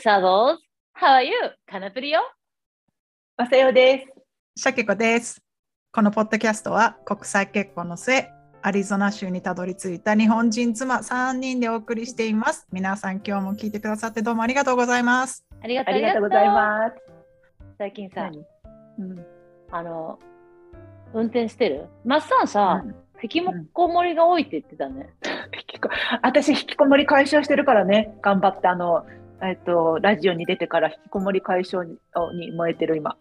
Saddles. How are you? カナプリよ。まさよです。シャケコです。このポッドキャストは国際結婚の末、アリゾナ州にたどり着いた日本人妻3人でお送りしています。皆さん今日も聞いてくださってどうもありがとうございます。ありがとうありがとうございます。す。最近さ、うん、あの、運転してる？マッサンさ、うん引きこもりが多いって言ってたね。引きこ私、引きこもり解消してるからね、頑張って、あの、えっと、ラジオに出てから引きこもり解消にに燃えてる今。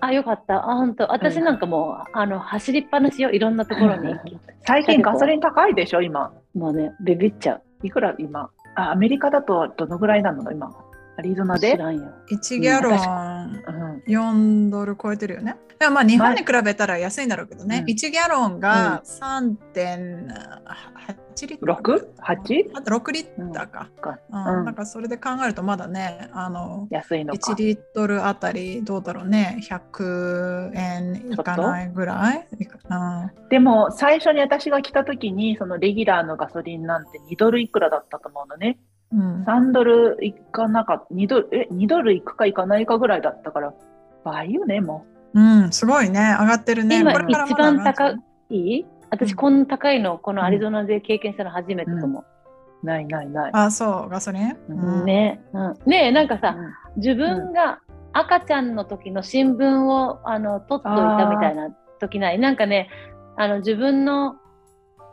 あ、よかった。あ、本当。私なんかもう、あの、走りっぱなしよ。いろんなところに。最近ガソリン高いでしょ、今。もうね、ビビっちゃう。いくら今あ、アメリカだとどのぐらいなの今。アリゾナで？知。らんよ。1ギャロンうん、4ドル超えてるよね。いやまあ日本に比べたら安いんだろうけどね。うん1ギャロンが3.8リットル。6?8? あと6リッターか。かうんうんなんかそれで考えるとまだね、あの、安いのか1。リットルあたりどうだろうね100円いかないぐらい？でも、最初に私が来た時に、そのレギュラーのガソリンなんて2ドルいくらだったと思うのね。うん3ドルいかなかった、2ドル、え、2ドルいくかいかないかぐらいだったから、倍よね、もう。ん、すごいね。上がってるね。今一番高い？私、うん。こんな高いの、このアリゾナで経験したの初めてと思う。ないないない。あそう。ガソリン、うう。うん。ねうん、ねえ、なんかさ、うん。自分が赤ちゃんの時の新聞をあの取っといたみたいな時ない？なんかねあの自分の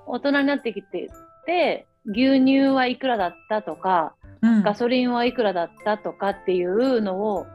大人になってきてて牛乳はいくらだったとかうん。ガソリンはいくらだったとかっていうのを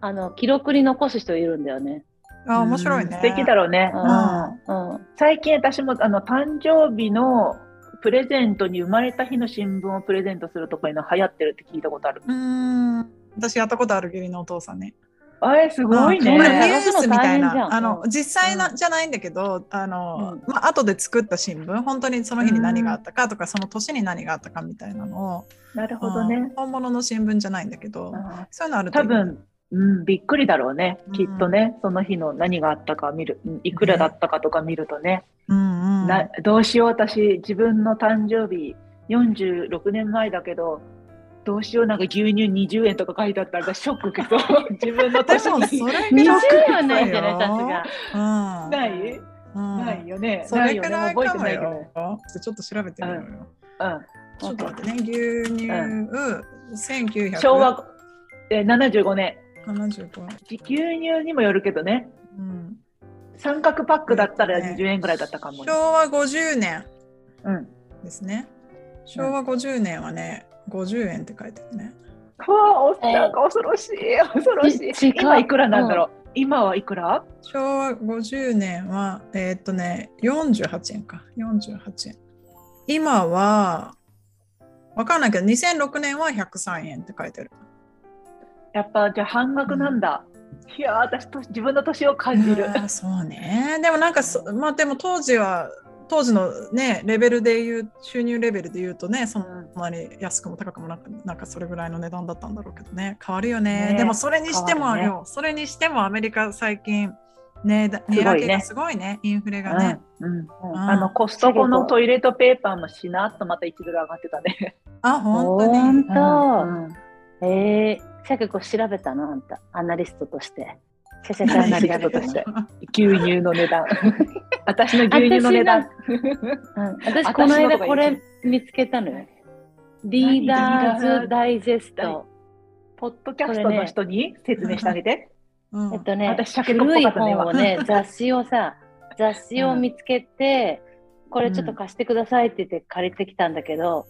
あの記録に残す人いるんだよね。あ面白いね。素敵だろうね。うん。うん。最近私もあの誕生日のプレゼントに生まれた日の新聞をプレゼントするとかいうの流行ってるって聞いたことある。うん。私やったことある義理のお父さんね。あれすごいうん。これニュね。ースみたいなあのうん実際な、うん。じゃないんだけどあの、うん。まあ後で作った新聞本当にその日に何があったかとか、その年に何があったかみたいなのを、なるほどうんね。本物の新聞じゃないんだけど、あそういうのあると多分、うん、びっくりだろうね。うん。きっとね、その日の何があったか見る、うんいくらだったかとか見るとね。うんうん、などうしよう私。自分の誕生日46年前だけどどうしようなんか牛乳20円とか書いてあったらショック受けそう。自分ので年に。もそれ20ぐらいはないんじゃないさすが。うん。ない、うん。ないよね。それくらいかも覚えてないけどよ。ちょっと調べてみようよ。うん。ちょっと待ってね、牛乳、1975昭和え75年牛乳にもよるけどね。うん、三角パックだったらね20円ぐらいだったかもね、昭和50年。うん。ですね。昭和50年はね、50円って書いてるね。うわおなんか恐ろしい恐ろしい。今いくらなんだろう、今はいくら？昭和50年は、えーっとね、48円か。48円。今は、わかんないけど、2006年は103円って書いてる。やっぱじゃあ半額なんだ、いやー私と自分の年を感じる、そうね。でもなんかそ、まあでも当時は、当時のね、レベルで言う、収入レベルで言うとね、そんなに安くも高くもなく、なんかそれぐらいの値段だったんだろうけどね、変わるよね。ねでもそれにしてもねよ、それにしてもアメリカ最近、ね、だ値上げがすごいね、インフレがね。うんうんうん。あのコストコのトイレットペーパーもしなっとまた1ドル上がってたね。あ、本当本に。当。えー、さ結構調べたのあんた、アナリストとして。シャシャシャアナリストとして牛乳の値段。私の牛乳の値段。うん、私、この間これ見つけたのよ。リーダーズダイジェスト。ポッドキャストの人に説明してあげて。うんえっとね、私古い本をね、雑誌をさ、雑誌を見つけて、これちょっと貸してくださいって言って借りてきたんだけど、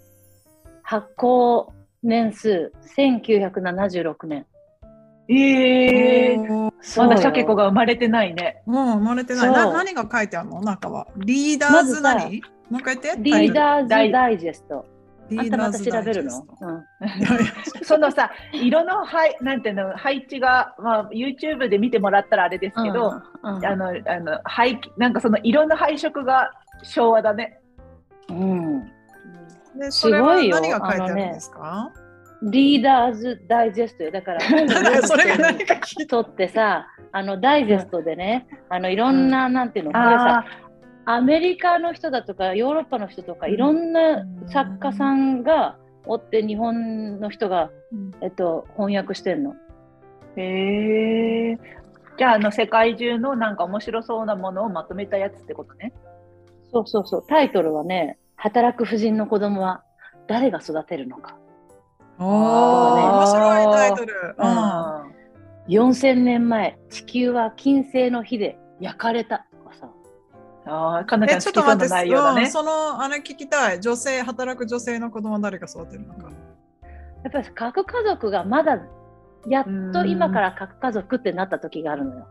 発行年数1976年。ええー。まだシャケ子が生まれてないね。もう生まれてない。な何が書いてあるの？中は。リーダーズまずさ何？もう一回言って。リーダーズダイジェスト。リあんたまたーダーズ調べるの？ダイジェストうん。そのさ、色の配なんていうの配置が、まあ、YouTube で見てもらったらあれですけど、うんうんあの、あの、配、なんかその色の配色が昭和だね。うん、で、すごいよ何が書いてあるんですか？リーダーズダイジェストよ。だから、それが何か聞いて。取ってさ、あのダイジェストでね、あのいろんな、なんていうの、これさ、アメリカの人だとか、ヨーロッパの人とか、いろんな作家さんが追って日本の人が、えっと、翻訳してんの。へえ。じゃあ、あの、世界中のなんか面白そうなものをまとめたやつってことね。そうそうそう。タイトルはね、働く婦人の子供は誰が育てるのか。おお、ね面白いタイトル。うん。4000年前、地球は金星の火で焼かれたとかさ。ああ、かなちゃえ、ん好きそうなちょっと待って、内容だね。うんその、あれ聞きたい。女性、働く女性の子供は誰が育てるのか。やっぱり核家族がまだ、やっと今から核家族ってなった時があるのよ。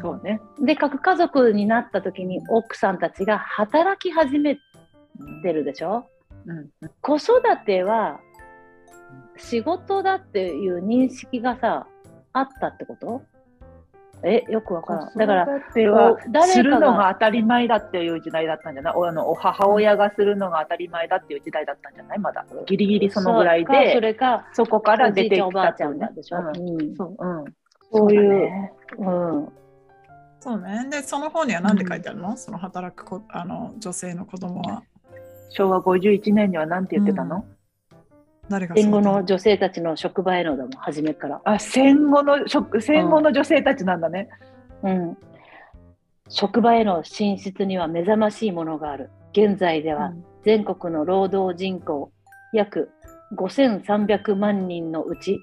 そうね。で、核家族になった時に奥さんたちが働き始めてるでしょ？うん。子育ては仕事だっていう認識がさ、あったってこと？え、よくわからん。だから、するのが当たり前だっていう時代だったんじゃない？おあのお母親がするのが当たり前だっていう時代だったんじゃない？まだ。ギリギリそのぐらいそうかそで、れか、そこから出てきおじいちゃんおばあちゃんでしょ。うんうんそう、うん。そういう、ねうん。そうね。で、その本には何て書いてあるの、その働くこあの女性の子供は。昭和51年には何て言ってたの、誰が戦後の女性たちの職場へのだもん、初めから。あ、戦後の、職戦後の女性たちなんだね。うん。職場への進出には目覚ましいものがある。現在では全国の労働人口約5300万人のうち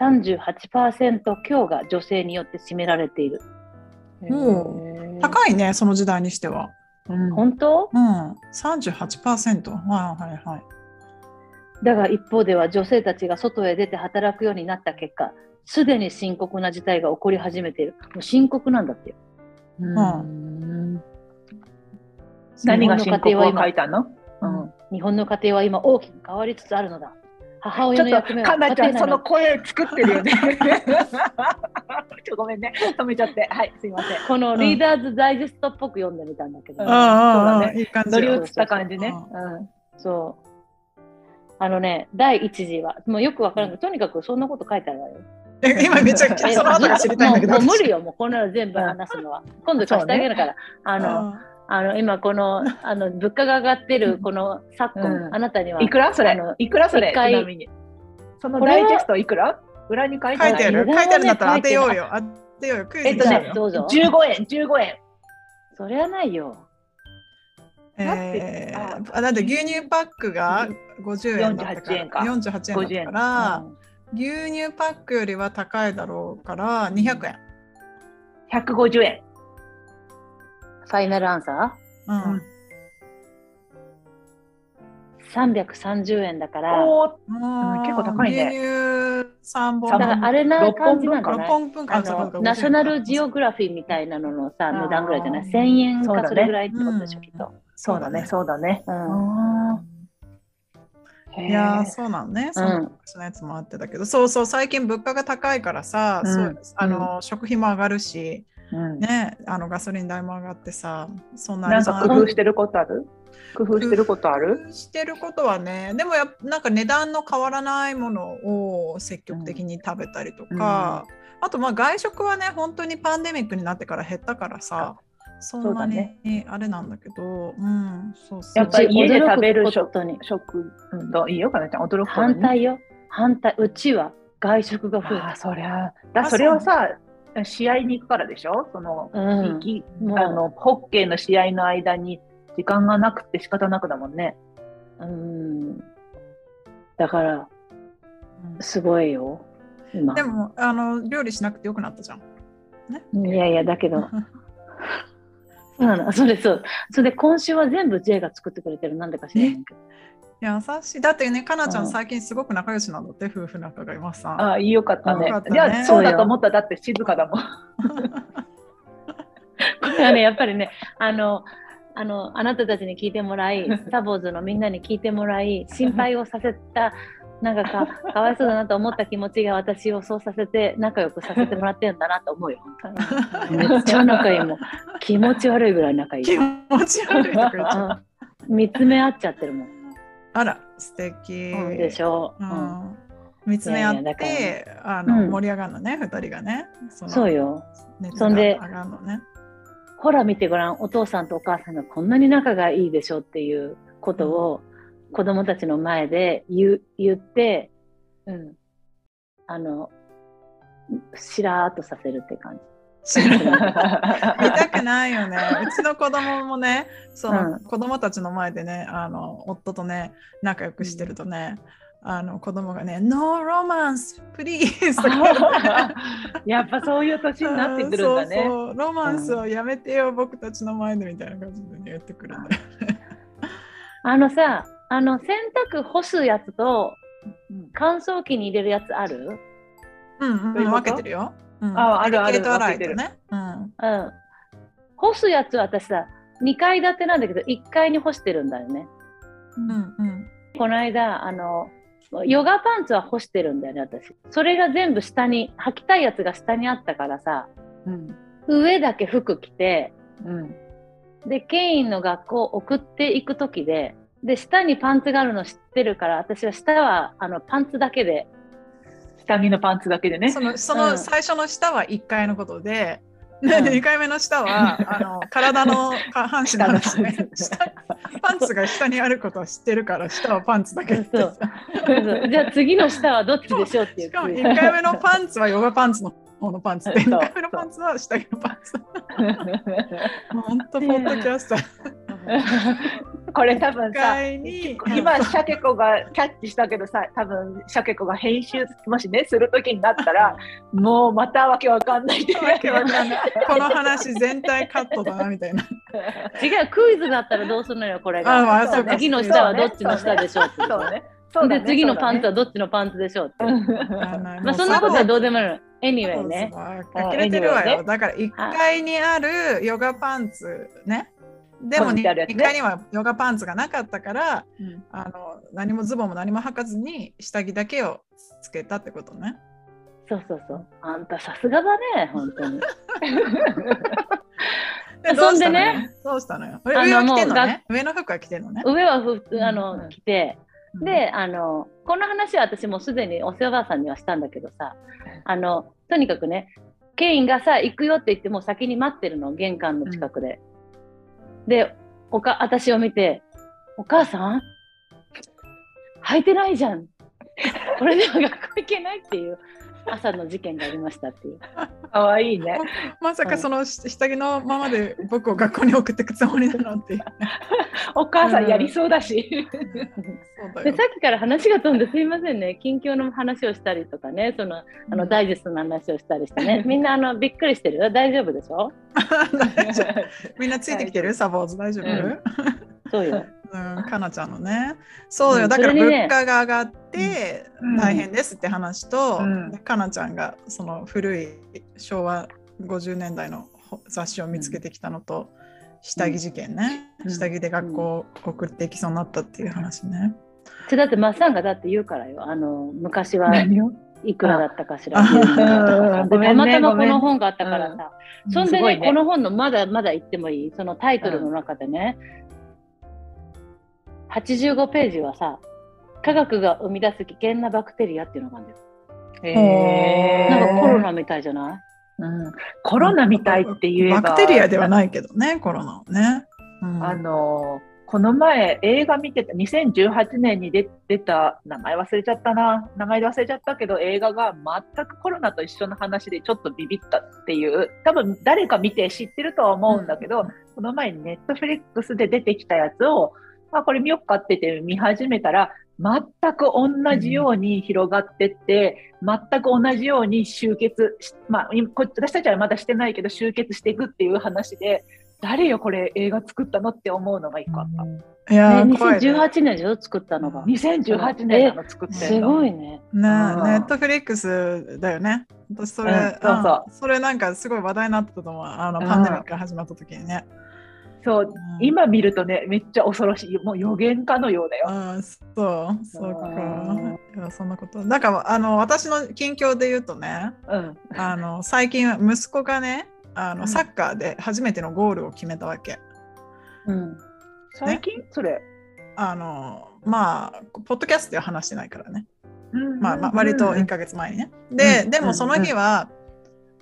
38%強が女性によって占められている。うん高いね、その時代にしては。うん本当？うん、38%。はいはいはい。だが一方では女性たちが外へ出て働くようになった結果、すでに深刻な事態が起こり始めている。もう深刻なんだってよ。うん何が深刻を書いたの、うん日本の家庭は今大きく変わりつつあるのだ。母ちょっと、親の役目はかなちゃん、その声作ってるよね。ちょごめんね、止めちゃって。はい、すいません。このリーダーズダイジェストっぽく読んでみたんだけど、うんああ、ああそうだねいい感じ乗りよ。移った感じね。ううんそう。あのね、第一次は、もうよくわからんけど、とにかくそんなこと書いてあるわよ。え今めちゃくちゃえその後が知りたいんだけど。もうもう無理よ、もうこんなの全部話すのは。今度貸してあげるから。あの、ああの今この あの物価が上がってるこの昨今、うんあなたには。いくらそれ？いくらそれ？一回ちなみに。そのダイジェストいくら？裏に書いてない書いてある。書いてあるんだったら当てようよ。当てようよ。クイズえっとね。どうぞ。15円、15円。それはないよ。えだってー、あだって牛乳パックが50円だったから48円か48円だから、うん牛乳パックよりは高いだろうから200円。150円。ファイナルアンサうん。うん。ー ?330 円だから。う結構高いね。牛乳3本。だからあれな感じなんじゃ6ない？本分かあのナショナルジオグラフィーみたいなののさ値段ぐらいじゃない ?1000 円そうだねかそれぐらいってことでしょ、うんきっと。そうだね、そうだね。いやそうなのね。その昔のやつもあってたけど、そうそう、最近物価が高いからさ、うん。そうあの食費も上がるし、うんね、あのガソリン代も上がってさ、そんなあなんか工夫してることある？工夫してることある？工夫してることはね、でもやっぱなんか値段の変わらないものを積極的に食べたりとか、あとまあ外食はね、本当にパンデミックになってから減ったからさ、そんなにあれなんだけど、うん、そうそう。やっぱり家で食べる驚くことに食、うんと、いいよ、かなちゃん、驚くことに反対よ。反対。うちは外食が増えああ、た。そりゃ。だあそれはさ、試合に行くからでしょ？その、うんあの、ホッケーの試合の間に時間がなくて仕方なくだもんね。うん。だから、うんすごいよ。今。でもあの料理しなくてよくなったじゃん。いやいや、だけど、そうなの。それそう。それで今週は全部 J が作ってくれてる。なんでか知らないけど。優しい。だってね、かなちゃうんん最近すごく仲良しなんだって、夫婦仲が今さ。ああ、よかったね。よかったねいや、そうだと思った。だって静かだもん。これはね、やっぱりね、あの、あの、あなたたちに聞いてもらい、サボーズのみんなに聞いてもらい、心配をさせた、なんかかかわいそうだなと思った気持ちが私をそうさせて、仲良くさせてもらってるんだなと思うよ。めっちゃ仲いいもん。気持ち悪いぐらい仲いい。気持ち悪い見つめ合っちゃってるもん。あら、素敵。うんでしょう。ううんん見つめ合って、あの、うん盛り上がるのね、二人がね。そうよ。熱そんでが上がるのね。ほら見てごらん、お父さんとお母さんがこんなに仲がいいでしょっていうことを、子供たちの前で言う言って、うん。あの、しらーっとさせるって感じ。見たくないよね。うちの子供もね、その、うん子供たちの前でね、あの夫とね、仲良くしてるとね、あの子供がね、No romance, please! やっぱそういう年になってくるんだね。そうそうロマンスをやめてよ、僕たちの前でみたいな感じで、ね、言ってくるんだよ。あのさ、あの洗濯干すやつとうん乾燥機に入れるやつある？うんうん、分けてるよ。うんああるあるデリケート洗い分けてるとね。うんうん。干すやつは私さ、2階建てなんだけど、1階に干してるんだよね。うんうんこの間、あの、ヨガパンツは干してるんだよね、私。それが全部下に、履きたいやつが下にあったからさ、うん。上だけ服着て、うん。で、ケインの学校送っていくときで、で、下にパンツがあるの知ってるから、私は下はあのパンツだけで、下着のパンツだけでね。そ。のそうのん。最初の下は1階のことで、ん。で2回目の下はあの体の下半身。の話ね。パンツが下にあることは知ってるから下はパンツだけ。そうそう。じゃあ次の下はどっちでしょうっていう。しかも1回目のパンツはヨガパンツの方のパンツ。でそう。2回目のパンツは下着のパンツ。本当ポッドキャスターこれ多分1さ、今、シャケ子がキャッチしたけどさ、多分シャケ子が編集もしね、するときになったら、もうまたわけわかんないって。わけわかんないこの話全体カットだなみたいな違う、クイズだったらどうするのよ、これが。あまあそうか次の下はどっちの下でしょうそうね。そうだねで、次のパンツは。はどっちのパンツでしょうって。まあ、そんなことはどううでもないの。anyway ね。呆れてるわよ。だから1階にあるヨガパンツね。でもね2階にはヨガパンツがなかったから、うんあの何もズボンも何も履かずに下着だけをつけたってことね。そうそうそう。あんたさすがだね、本当に。でそんでね。どうしたのよ？上は着てんのもね。上の服は着てんのね？上は普通、あうんの、着て、で、あの、この話は私もうすでにお世話さんにはしたんだけどさ、あの、とにかくね、ケインがさ、行くよって言ってもう先に待ってるの、玄関の近くで。で、おか、私を見て、お母さん？履いてないじゃん。これでは学校行けないっていう朝の事件がありましたっていう。かわいいね。まさかその下着のままで僕を学校に送ってくつもりなのっていう。ね。お母さんやりそうだし。でさっきから話が飛んですいませんね、近況の話をしたりとかね、そのあのダイジェストの話をしたりしてね、みんなあのびっくりしてる。よ、大丈夫でしょ？みんなついてきてる？サボーズ。大丈夫、うん。そうよ。うん、かなちゃんのね。そうよ、うん。だから物価が上がってうん。大変ですって話と、かなちゃんがその古い昭和50年代の雑誌を見つけてきたのと、下着事件ね、うん。下着で学校送っていきそうになったっていう話ね。ちだってマッサンがだって言うからよ、あの昔はいくらだったかしら。たまたまこの本があったからさ、そんでねこの本のまだまだ言ってもいい、そのタイトルの中でね、85ページはさ、科学が生み出す危険なバクテリアっていうのがあるんだよ。へーなんかコロナみたいじゃない？うんコロナみたいって言えば。バクテリアではないけどね、コロナはね。うんあのこの前映画見てた2018年に出出た名前忘れちゃったな名前で忘れちゃったけど映画が全くコロナと一緒の話でちょっとビビったっていう多分誰か見て知ってるとは思うんだけど、この前ネットフリックスで出てきたやつをあこれ見よっかって言って見始めたら全く同じように広がってって、全く同じように集結し、まあ、私たちはまだしてないけど集結していくっていう話で誰よこれ映画作ったのって思うのが一個あった。いやー、ね、怖いね2018年でしょ？作ったのが。2018年なの作ってす。ごいね。ね、ネうんットフリックスだよね。私それ、うんそうそううんそれなんかすごい話題になってたと思う。あのうんパンデミックが始まった時にね。そううん今見るとねめっちゃ恐ろしいもう予言家のようだよ。あそう、そうかうん。いや、そんなこと。だから、あの、私の近況で言うとね、うんあの、最近、息子がね、あの、うんサッカーで初めてのゴールを決めたわけ。うん。最近、それ。あの、まあ、ポッドキャストでは話してないからね。うんまあ、まあ、割と1ヶ月前にね。で、うんでもその日は、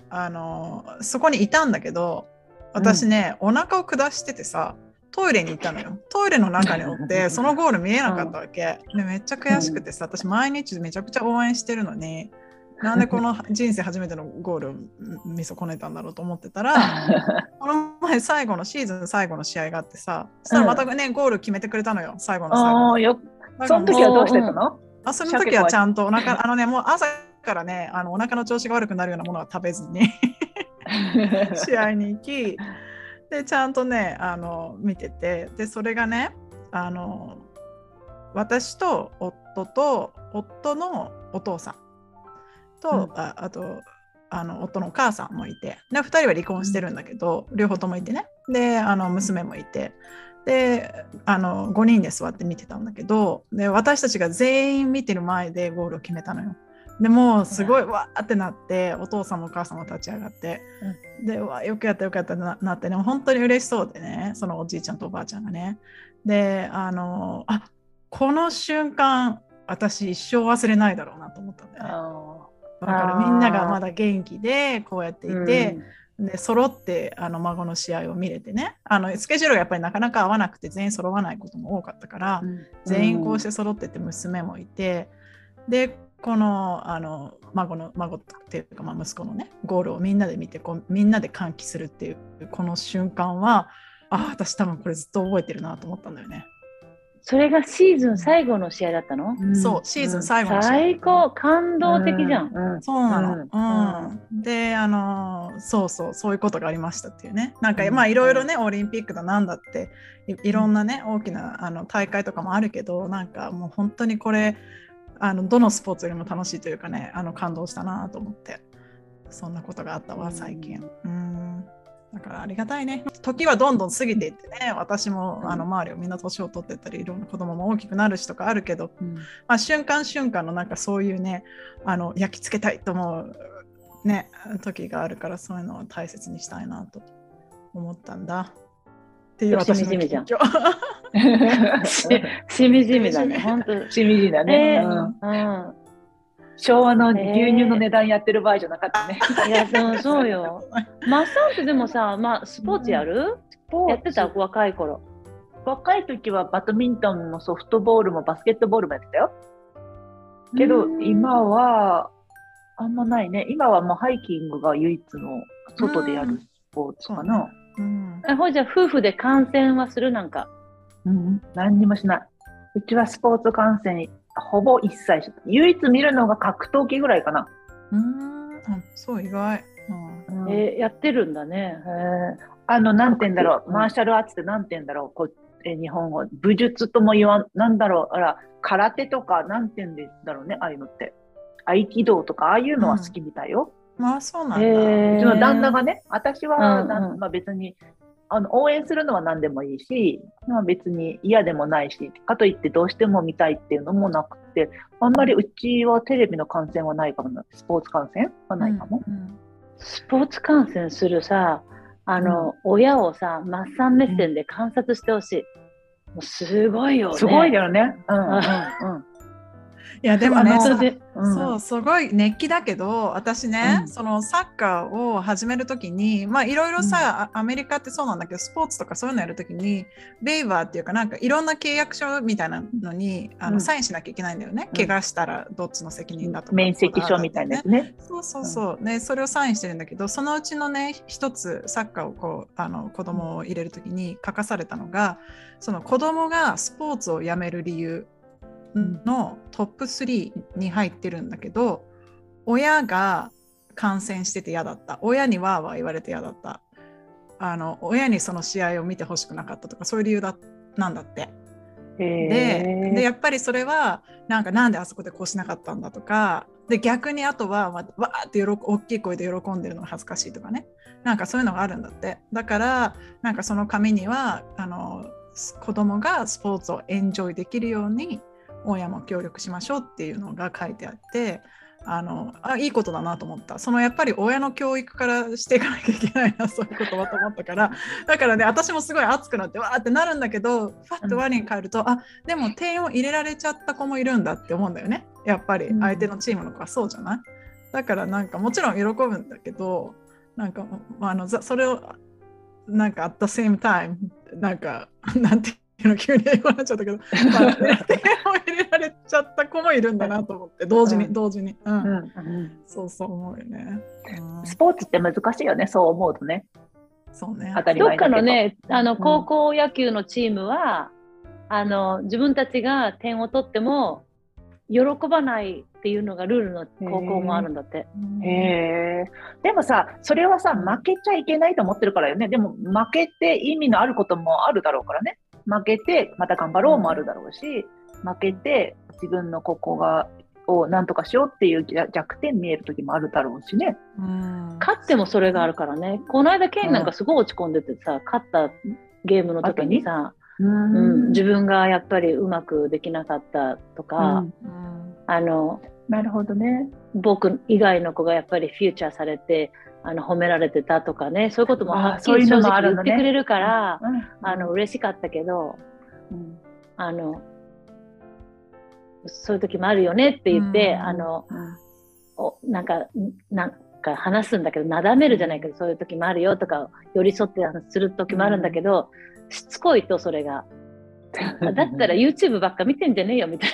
あの、そこにいたんだけど、私ね、お腹を下しててさ、トイレに行ったのよ。トイレの中におって、そのゴール見えなかったわけ。でめっちゃ悔しくてさ、私毎日めちゃくちゃ応援してるのに、なんでこの人生初めてのゴールを見損ねたんだろうと思ってたら、この前最後のシーズン最後の試合があってさ、そしたらまたね、ゴール決めてくれたのよ、最後の最後よ、その時はどうしてたの？あその時はちゃんとお腹、あのね、もう朝からね、あのお腹の調子が悪くなるようなものは食べずに 試合に行き、で、ちゃんとね、あの見てて、で、それがね、あの私と夫と夫のお父さんと、うん。ああとあの夫のお母さんもいてで2人は離婚してるんだけど、両方ともいてね。であの娘もいてであの5人で座って見てたんだけどで私たちが全員見てる前でゴールを決めたのよ。でもうすごいわーってなってお父さんもお母さんも立ち上がって、でうわよくやったよくやったななってね本当に嬉しそうでねそのおじいちゃんとおばあちゃんがね。であのあこの瞬間私一生忘れないだろうなと思ったんだよね。あだからみんながまだ元気でこうやっていーて、で揃ってあの孫の試合を見れてね。あのスケジュールがやっぱりなかなか合わなくて全員揃わないことも多かったから、うん。全員こうして揃ってて娘もいて、でこのあの孫の孫っていうか、まあ、息子のねゴールをみんなで見てこうみんなで歓喜するっていうこの瞬間はあ私多分これずっと覚えてるなと思ったんだよね。それがシーズン最後の試合だったの、うん。そうシーズン最後の試合。最高。感動的じゃん。うん。そうなの。うん。うん。で、あのーそうそう、そういうことがありましたっていうね。なんか、うん。まあ、いろいろね、オリンピックだなんだってい、いろんなね、大きなあの大会とかもあるけど、なんかもう本当にこれ、あのどのスポーツよりも楽しいというかね、あの感動したなと思って、そんなことがあったわ、最近。うん。だからありがたいね。時はどんどん過ぎていってね、私もあの周りをみんな年を取ってったり、いろんな子供も大きくなるしとかあるけど、うんまあ、瞬間瞬間のなんかそういうねあの焼き付けたいと思うね時があるからそういうのを大切にしたいなと思ったんだっていう私のしみじみじゃん近況ししみじみだね、本当。しみじみだね、昭和の牛乳の値段やってる場合じゃなかったね。いや、でも そうよ。マッサンってでもさ、まあ、スポーツやる、やってた？若い頃。若い時はバドミントンもソフトボールもバスケットボールもやってたよ。けどうん今はあんまないね。今はもうハイキングが唯一の外でやるスポーツかな。うん。えほいじゃあ夫婦で観戦はするなんか？うん、何にもしない。うちはスポーツ観戦ほぼ一切し唯一見るのが格闘技ぐらいかな。うん。あそう意外、うん。うんえーやってるんだね。えー。あの、なんて言うんだろう、うんマーシャルアーツってなんて言うんだろう、こうえー日本語、武術とも言わん、なんだろう、あら、空手とか、なんて言うんだろうね、ああいうのって。合気道とか、ああいうのは好きみたいよ。まあそうなんだ、うちの旦那がね、私はうんうんまあ、別にあの応援するのは何でもいいし、まあ、別に嫌でもないし、かといってどうしても見たいっていうのもなくて、あんまりうちはテレビの観戦はないかもな、スポーツ観戦はないかも。うんスポーツ観戦するさ、あの、親をさ、マッサン目線で観察してほしい。もうすごいよね。すごいだよね。うんうんうん。いやでもねうん。そうすごい熱気だけど私ね、うん。そのサッカーを始めるときにまあいろいろさ、あアメリカってそうなんだけどスポーツとかそういうのやるときにベイバーっていうかなんかいろんな契約書みたいなのにあの、うん。サインしなきゃいけないんだよね、うん。怪我したらどっちの責任だとか。面積書みたいなね。そうそうそう、ね、それをサインしてるんだけどそのうちのね一つサッカーをこうあの子供を入れるときに書かされたのがその子供がスポーツをやめる理由のトップ3に入ってるんだけど親が感染してて嫌だった。親にわーわー言われて嫌だった。あの親にその試合を見てほしくなかったとかそういう理由だなんだって。ででやっぱりそれはなんかなんであそこでこうしなかったんだとかで逆にあとはわわーって喜大きい声で喜んでるのが恥ずかしいとかね。なんかそういうのがあるんだって。だからなんかその紙にはあの子供がスポーツをエンジョイできるように親も協力しましょうっていうのが書いてあってあのあいいことだなと思った。そのやっぱり親の教育からしていかなきゃいけないな そういうことはと思ったから。だからね私もすごい熱くなってわーってなるんだけどファッと我に返ると、あでも点を入れられちゃった子もいるんだって思うんだよね。やっぱりうん。相手のチームの子はそうじゃない、だからなんかもちろん喜ぶんだけどなんかまああのざそれをなんか at the same time なんか なんていうの急に英語になっちゃったけど、まあ、点を入れられちゃった子もいるんだなと思って同時に、うん同時に、うんうんそうそう思うよね、うんスポーツって難しいよね、そう思うとね。そうね当たりどっか前だけどのね、あのん高校野球のチームは、あの自分たちが点を取っても喜ばないっていうのがルールの高校もあるんだって。へえ。でもさ、それはさ、負けちゃいけないと思ってるからよね。でも、負けて意味のあることもあるだろうからね。負けて、また頑張ろうもあるだろうし、負けて、自分のここが、をなんとかしようっていう弱弱点見える時もあるだろうしね。うん勝ってもそれがあるからね。この間、ケンなんかすごい落ち込んでてさ、勝ったゲームの時にさ、ううん、自分がやっぱりうまくできなかったとか、うんうんあのなるほどね。僕以外の子がやっぱりフューチャーされてあの褒められてたとかねそういうこともはっきあーそういうのり正直もあるのね。言ってくれるから、うん。あの嬉しかったけどうん。あのそういう時もあるよねって言って、うん。あのうん。おなんかなんか話すんだけどなだめるじゃないけどそういう時もあるよとか寄り添ってする時もあるんだけど、しつこいとそれが。だったら YouTube ばっか見てんじゃねえよみたい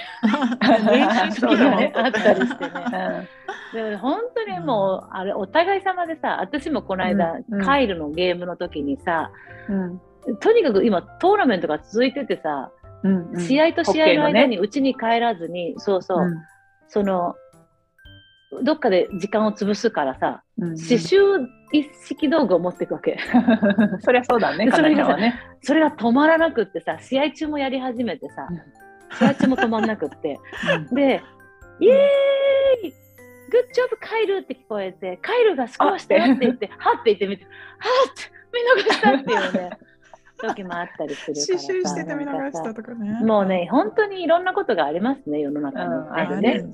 練習な。の そうだね。もあったりしてね。うん。でも本当にもう、あれお互い様でさ私もこの間、うん。うん。カイルのゲームの時にさうん。とにかく今トーナメントが続いててさ、うんうん。試合と試合の間にうちに帰らずに、そうそう、うん。そのどっかで時間を潰すからさうん刺繍一式道具を持っていくわけ。そりゃそうだね、それがね。それが止まらなくってさ試合中もやり始めてさうん。試合中も止まらなくって。で、イエーイグッジョブカイルって聞こえて、カイルがスコアしたよって言って、はって言ってみて、はって見逃したっていうね、時もあったりする刺からさ。繍してて見逃したとかね。もうね、本当にいろんなことがありますね、世の中に。うんあるね。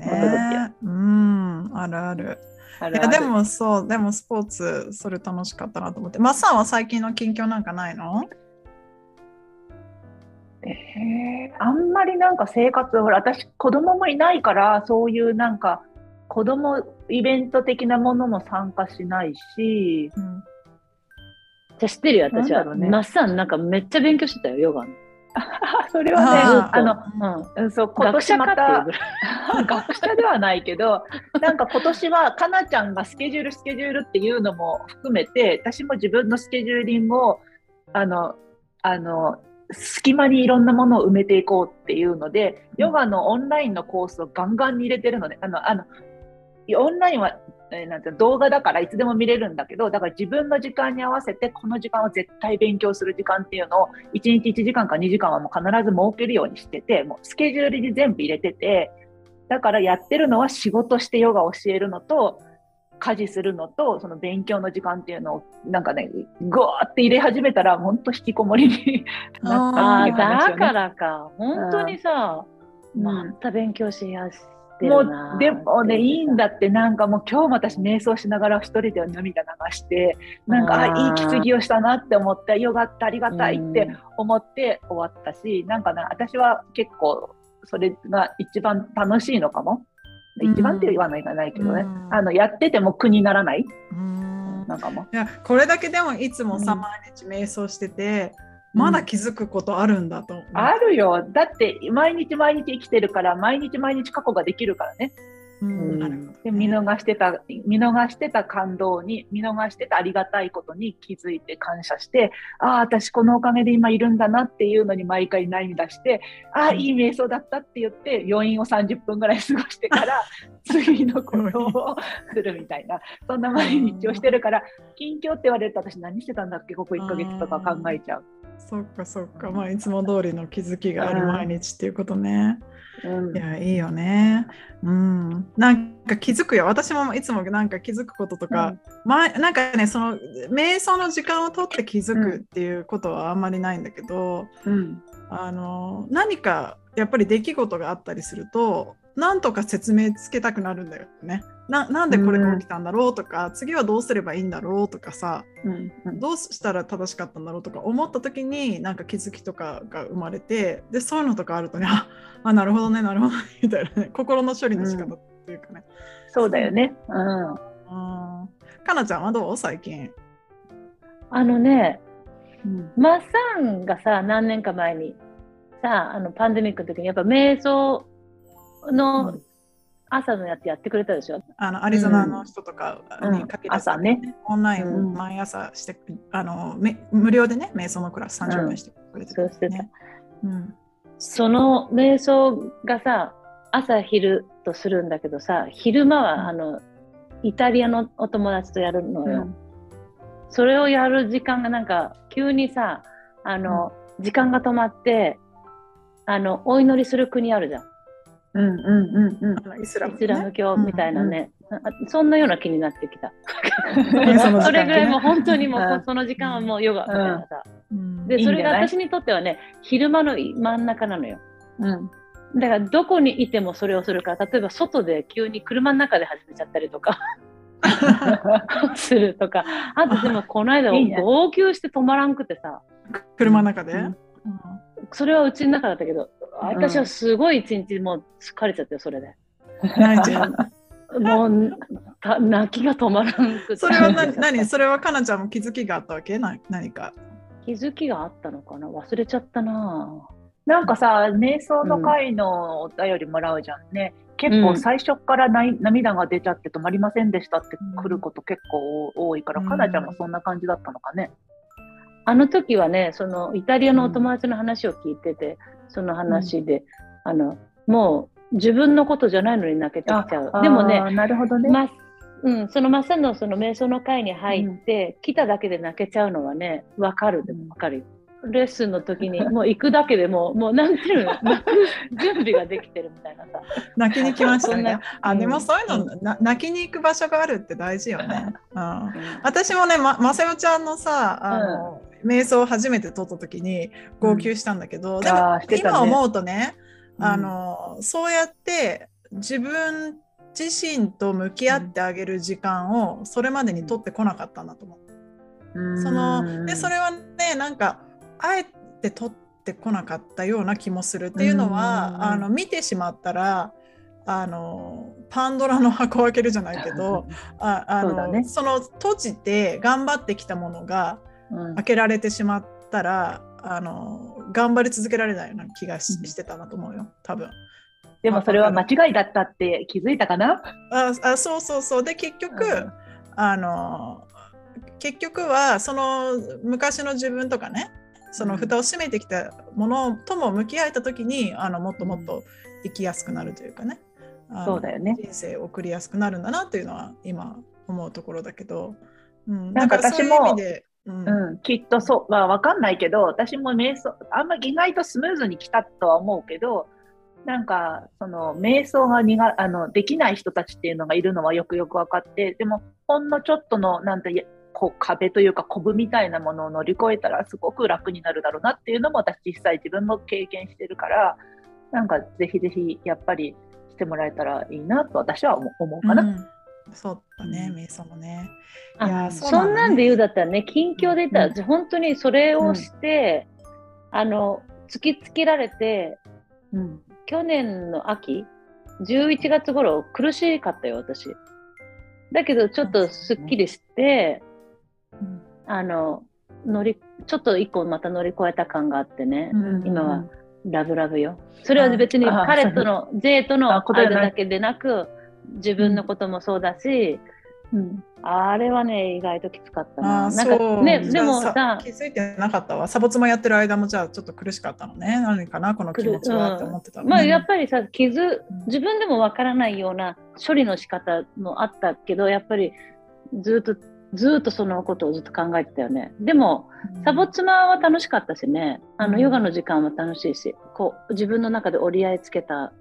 うん、あるある。あるあるいやでもそう、でもスポーツ、それ楽しかったなと思って。マッサンは最近の近況なんかないの？えーあんまりなんか生活、ほら、私、子供もいないから、そういうなんか、子供イベント的なものも参加しないし、うんじゃあ知ってるよ、私は。ねマッサン、なんかめっちゃ勉強してたよ、ヨガの。それはね、ああの、うん。うんそう、今年また。学者ではないけど、なんか今年は、かなちゃんがスケジュール、スケジュールっていうのも含めて、私も自分のスケジューリングを、あの、あの、隙間にいろんなものを埋めていこうっていうので、ヨガのオンラインのコースをガンガンに入れてるので、あの、あの、オンラインは、えーなんて動画だからいつでも見れるんだけど、だから自分の時間に合わせて、この時間は絶対勉強する時間っていうのを、1日1時間か2時間はもう必ず設けるようにしてて、もうスケジュールに全部入れてて、だからやってるのは仕事してヨガを教えるのと、家事するのと、その勉強の時間っていうのを、なんかね、ぐわーって入れ始めたら、本当引きこもりに なったああ、っていう話だ。からか。本当にさ、うんまた勉強しやしてもう、でもね、いいんだ。だって、なんかもう今日も私瞑想しながら一人で涙流して、なんか、あいい気ぎをしたなって思って、よかった、ありがたいってうん。思って終わったし、なんかな、私は結構、それが一番楽しいのかも。うん。一番って言わないかないけどね、うん。あの、やってても苦にならないうん。なんかも。いやこれだけでもいつもさ、うん。毎日瞑想しててまだ気づくことあるんだと思う。あるよ。だって、毎日毎日生きてるから、毎日毎日過去ができるからね。見逃してた、見逃してた感動に、見逃してたありがたいことに気づいて感謝して、ああ、私このおかげで今いるんだなっていうのに毎回涙して、ああ、うんいい瞑想だったって言って、余韻を30分ぐらい過ごしてから、次のことをするみたいな、そんな毎日をしてるから、近況って言われると私何してたんだっけ、ここ1ヶ月とか考えちゃう。そっかそっか、まあ、いつも通りの気づきがある毎日っていうことね。うんいや、いいよね。うん。なんか気づくよ。私もいつもなんか気づくこととか、まなんかね、その瞑想の時間をとって気づくっていうことはあんまりないんだけど、うんあの何かやっぱり出来事があったりすると、なんとか説明つけたくなるんだよね。ななんでこれが起きたんだろうとか、次はどうすればいいんだろうとかさ、うんうん。どうしたら正しかったんだろうとか思った時になんか気づきとかが生まれてでそういうのとかあるとねあ あなるほどねなるほどね みたいなね心の処理の仕方っていうかね。そうだよね。うん。うん。かなちゃんはどう？最近。あのね、うん。マッサンがさ、何年か前にさ、あのパンデミックの時にやっぱ瞑想のうん朝のやつやってくれたでしょ？あのアリゾナの人とかにかけて、うん朝ねオンラインうん毎朝して、あのめ無料でね、瞑想のクラス30分してくれてそうしてた。ね。うんその瞑想がさ、朝昼とするんだけどさ、昼間はあのイタリアのお友達とやるのよ。それをやる時間がなんか急にさ、あの、時間が止まって、あの、お祈りする国あるじゃん。うんうんうんうん。イスラム、イスラム教みたいなね、あそんなような気になってきた。それぐらいもう本当にもううん。その時間はもうヨガみたいなさ。うん。で、それが私にとってはね、昼間の真ん中なのよ。うん。だからどこにいてもそれをするから、例えば外で急に車の中で始めちゃったりとか。するとか、あとでもこの間号泣して止まらんくてさ、車の中で、うん。うんそれはうちの中だったけど、私はすごい一日もう疲れちゃってよ、それで。泣いちゃうもうた泣きが止まらんくて。それは何何？それはかなちゃんも気づきがあったわけ？な何か。気づきがあったのかな？忘れちゃったななんかさ、瞑想の会のお便りもらうじゃんね。結構最初からない涙が出ちゃって止まりませんでしたって来ること結構多いから、うんかなちゃんもそんな感じだったのかね？あの時はね、そのイタリアのお友達の話を聞いてて、その話で、あの、もう自分のことじゃないのに泣けてきちゃう。でもね、なるほどね。まうん、そのマッサンのその瞑想の会に入って、来ただけで泣けちゃうのはね、わかるでもわかるよ。レッスンの時にもう行くだけでもう、もうなんていうの、泣く準備ができてるみたいなさ。泣きに来ましたね。あでもそういうの、な泣きに行く場所があるって大事よね。うん私もね、ま、まさよちゃんのさ、あの、瞑想を初めて撮った時に号泣したんだけど、でもあーしてたね。今思うとね、うん。あの、そうやって自分自身と向き合ってあげる時間をそれまでに取ってこなかったんだと思う。うん。そのでそれはねなんかあえて取ってこなかったような気もするっていうのは、うん。あの見てしまったらあのパンドラの箱を開けるじゃないけど ああのね。その閉じて頑張ってきたものがうん。開けられてしまったらあの頑張り続けられないような気がし,、てたなと思うよ。多分。でもそれは間違いだったって気づいたかな？ああそうそうそう。で結局、うんあの結局はその昔の自分とかねその蓋を閉めてきたものとも向き合えた時にあのもっともっと生きやすくなるというかね。そうだよね。人生を送りやすくなるんだなっていうのは今思うところだけど、うん、なんかだからそういう私も意味で、うん。うん、きっとそう、まあ、わかんないけど、私も瞑想、あんま意外とスムーズに来たとは思うけど、なんか、その、瞑想が苦あのできない人たちっていうのがいるのはよくよく分かって、でも、ほんのちょっとの、なんて、こう壁というか、コブみたいなものを乗り越えたら、すごく楽になるだろうなっていうのも、私、実際自分も経験してるから、なんか、ぜひぜひ、やっぱり、してもらえたらいいなと、私は思う思うかな。うんそうだね、うん。瞑想もね。あいやそそうなんなんで言うだったらね、近況で言ったら、う本当にそれをして、あの、突きつけられて、うん。去年の秋、11月頃苦しかったよ、私。だけど、ちょっとすっきりして、うん。あの、乗り、ちょっと一個また乗り越えた感があってね、うん今は。ラブラブよ。それは別に彼との、J との間だけでなく、自分のこともそうだし、うん。あれはね、意外ときつかったあな。あなんかね、でもさ、気づいてなかったわ。サボツマやってる間もじゃあちょっと苦しかったのね。何かなこの気持ちはって思ってたのね、まあやっぱりさ、傷うん、自分でもわからないような処理の仕方もあったけど、やっぱりずっと、ずっとそのことをずっと考えてたよね。でも、サボ妻は楽しかったしね、あの、うん。ヨガの時間は楽しいし、こう、自分の中で折り合いつけた、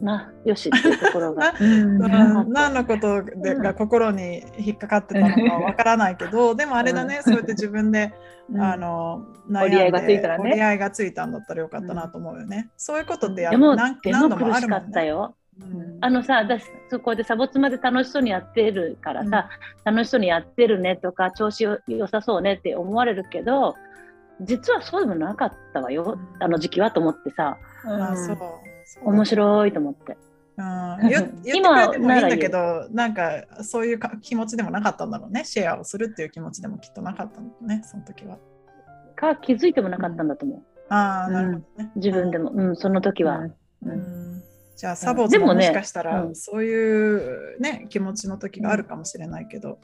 な、よしっていうところが。うん。うん。何のことでうんが心に引っかかってたのかわからないけど、でもあれだね、そうやって自分で、うん。あの折り合いがついたらね。折り合いがついたんだったらよかったなと思うよね。そういうことってやでも、何でも何度もあ苦しかるもんね。ったよ。うん。あのさ、私、そこでサボ妻で楽しそうにやってるからさ、楽しそうにやってるねとか、調子よ良さそうねって思われるけど、実はそうでもなかったわよ、うん。あの時期はと思ってさ、あそう。面白いと思って。うん、言 言ってくれてもいいんだけど、なんかそういうか気持ちでもなかったんだろうね。シェアをするっていう気持ちでもきっとなかったんだろうね、その時は。か気づいてもなかったんだと思う。ああ、なるほどね。自分でも、うん、その時は。うん。うん。じゃあサボズもでもねもしかしたらうん。そういうね気持ちの時があるかもしれないけど。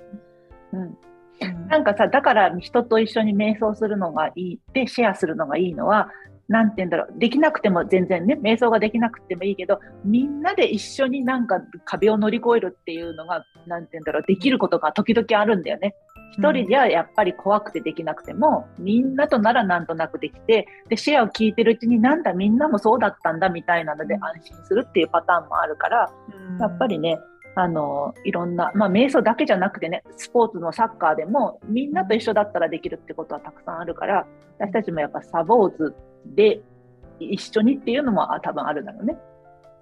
うんうん。なんかさ、だから人と一緒に瞑想するのがいいって、シェアするのがいいのは、なんて言うんだろう、できなくても全然ね、瞑想ができなくてもいいけど、みんなで一緒になんか壁を乗り越えるっていうのが、なんて言うんだろう、できることが時々あるんだよね。一人じゃやっぱり怖くてできなくても、みんなとならなんとなくできて、で、シェアを聞いてるうちになんだみんなもそうだったんだみたいなので安心するっていうパターンもあるから、うん。やっぱりね、あの、いろんな、まあ、瞑想だけじゃなくてね、スポーツのサッカーでも、みんなと一緒だったらできるってことはたくさんあるから、私たちもやっぱサボーズで一緒にっていうのもあ多分あるだろうね。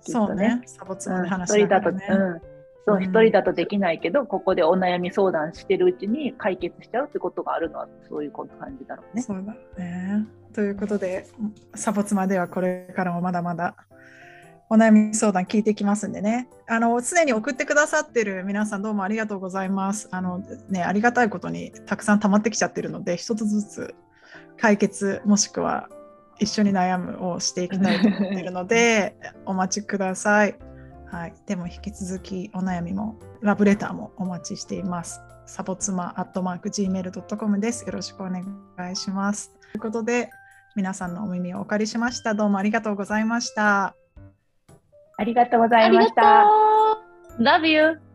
そうね、サボツのうん、話一人だと、ね。うん。そうう、ん一人だとできないけど、ここでお悩み相談してるうちに解決しちゃうってことがあるのは、そういう感じだろうね。そうだね。ということで、サボツマではこれからもまだまだお悩み相談聞いていきますんでね。あの、常に送ってくださってる皆さんどうもありがとうございます。あの、ね、ありがたいことにたくさん溜まってきちゃってるので、一つずつ解決もしくは一緒に悩むをしていきたいと思っているので、お待ちください。はい。でも引き続きお悩みも、ラブレターもお待ちしています。サボツマアットマーク Gmail.com です。よろしくお願いします。ということで、皆さんのお耳をお借りしました。どうもありがとうございました。ありがとうございました。!Love you!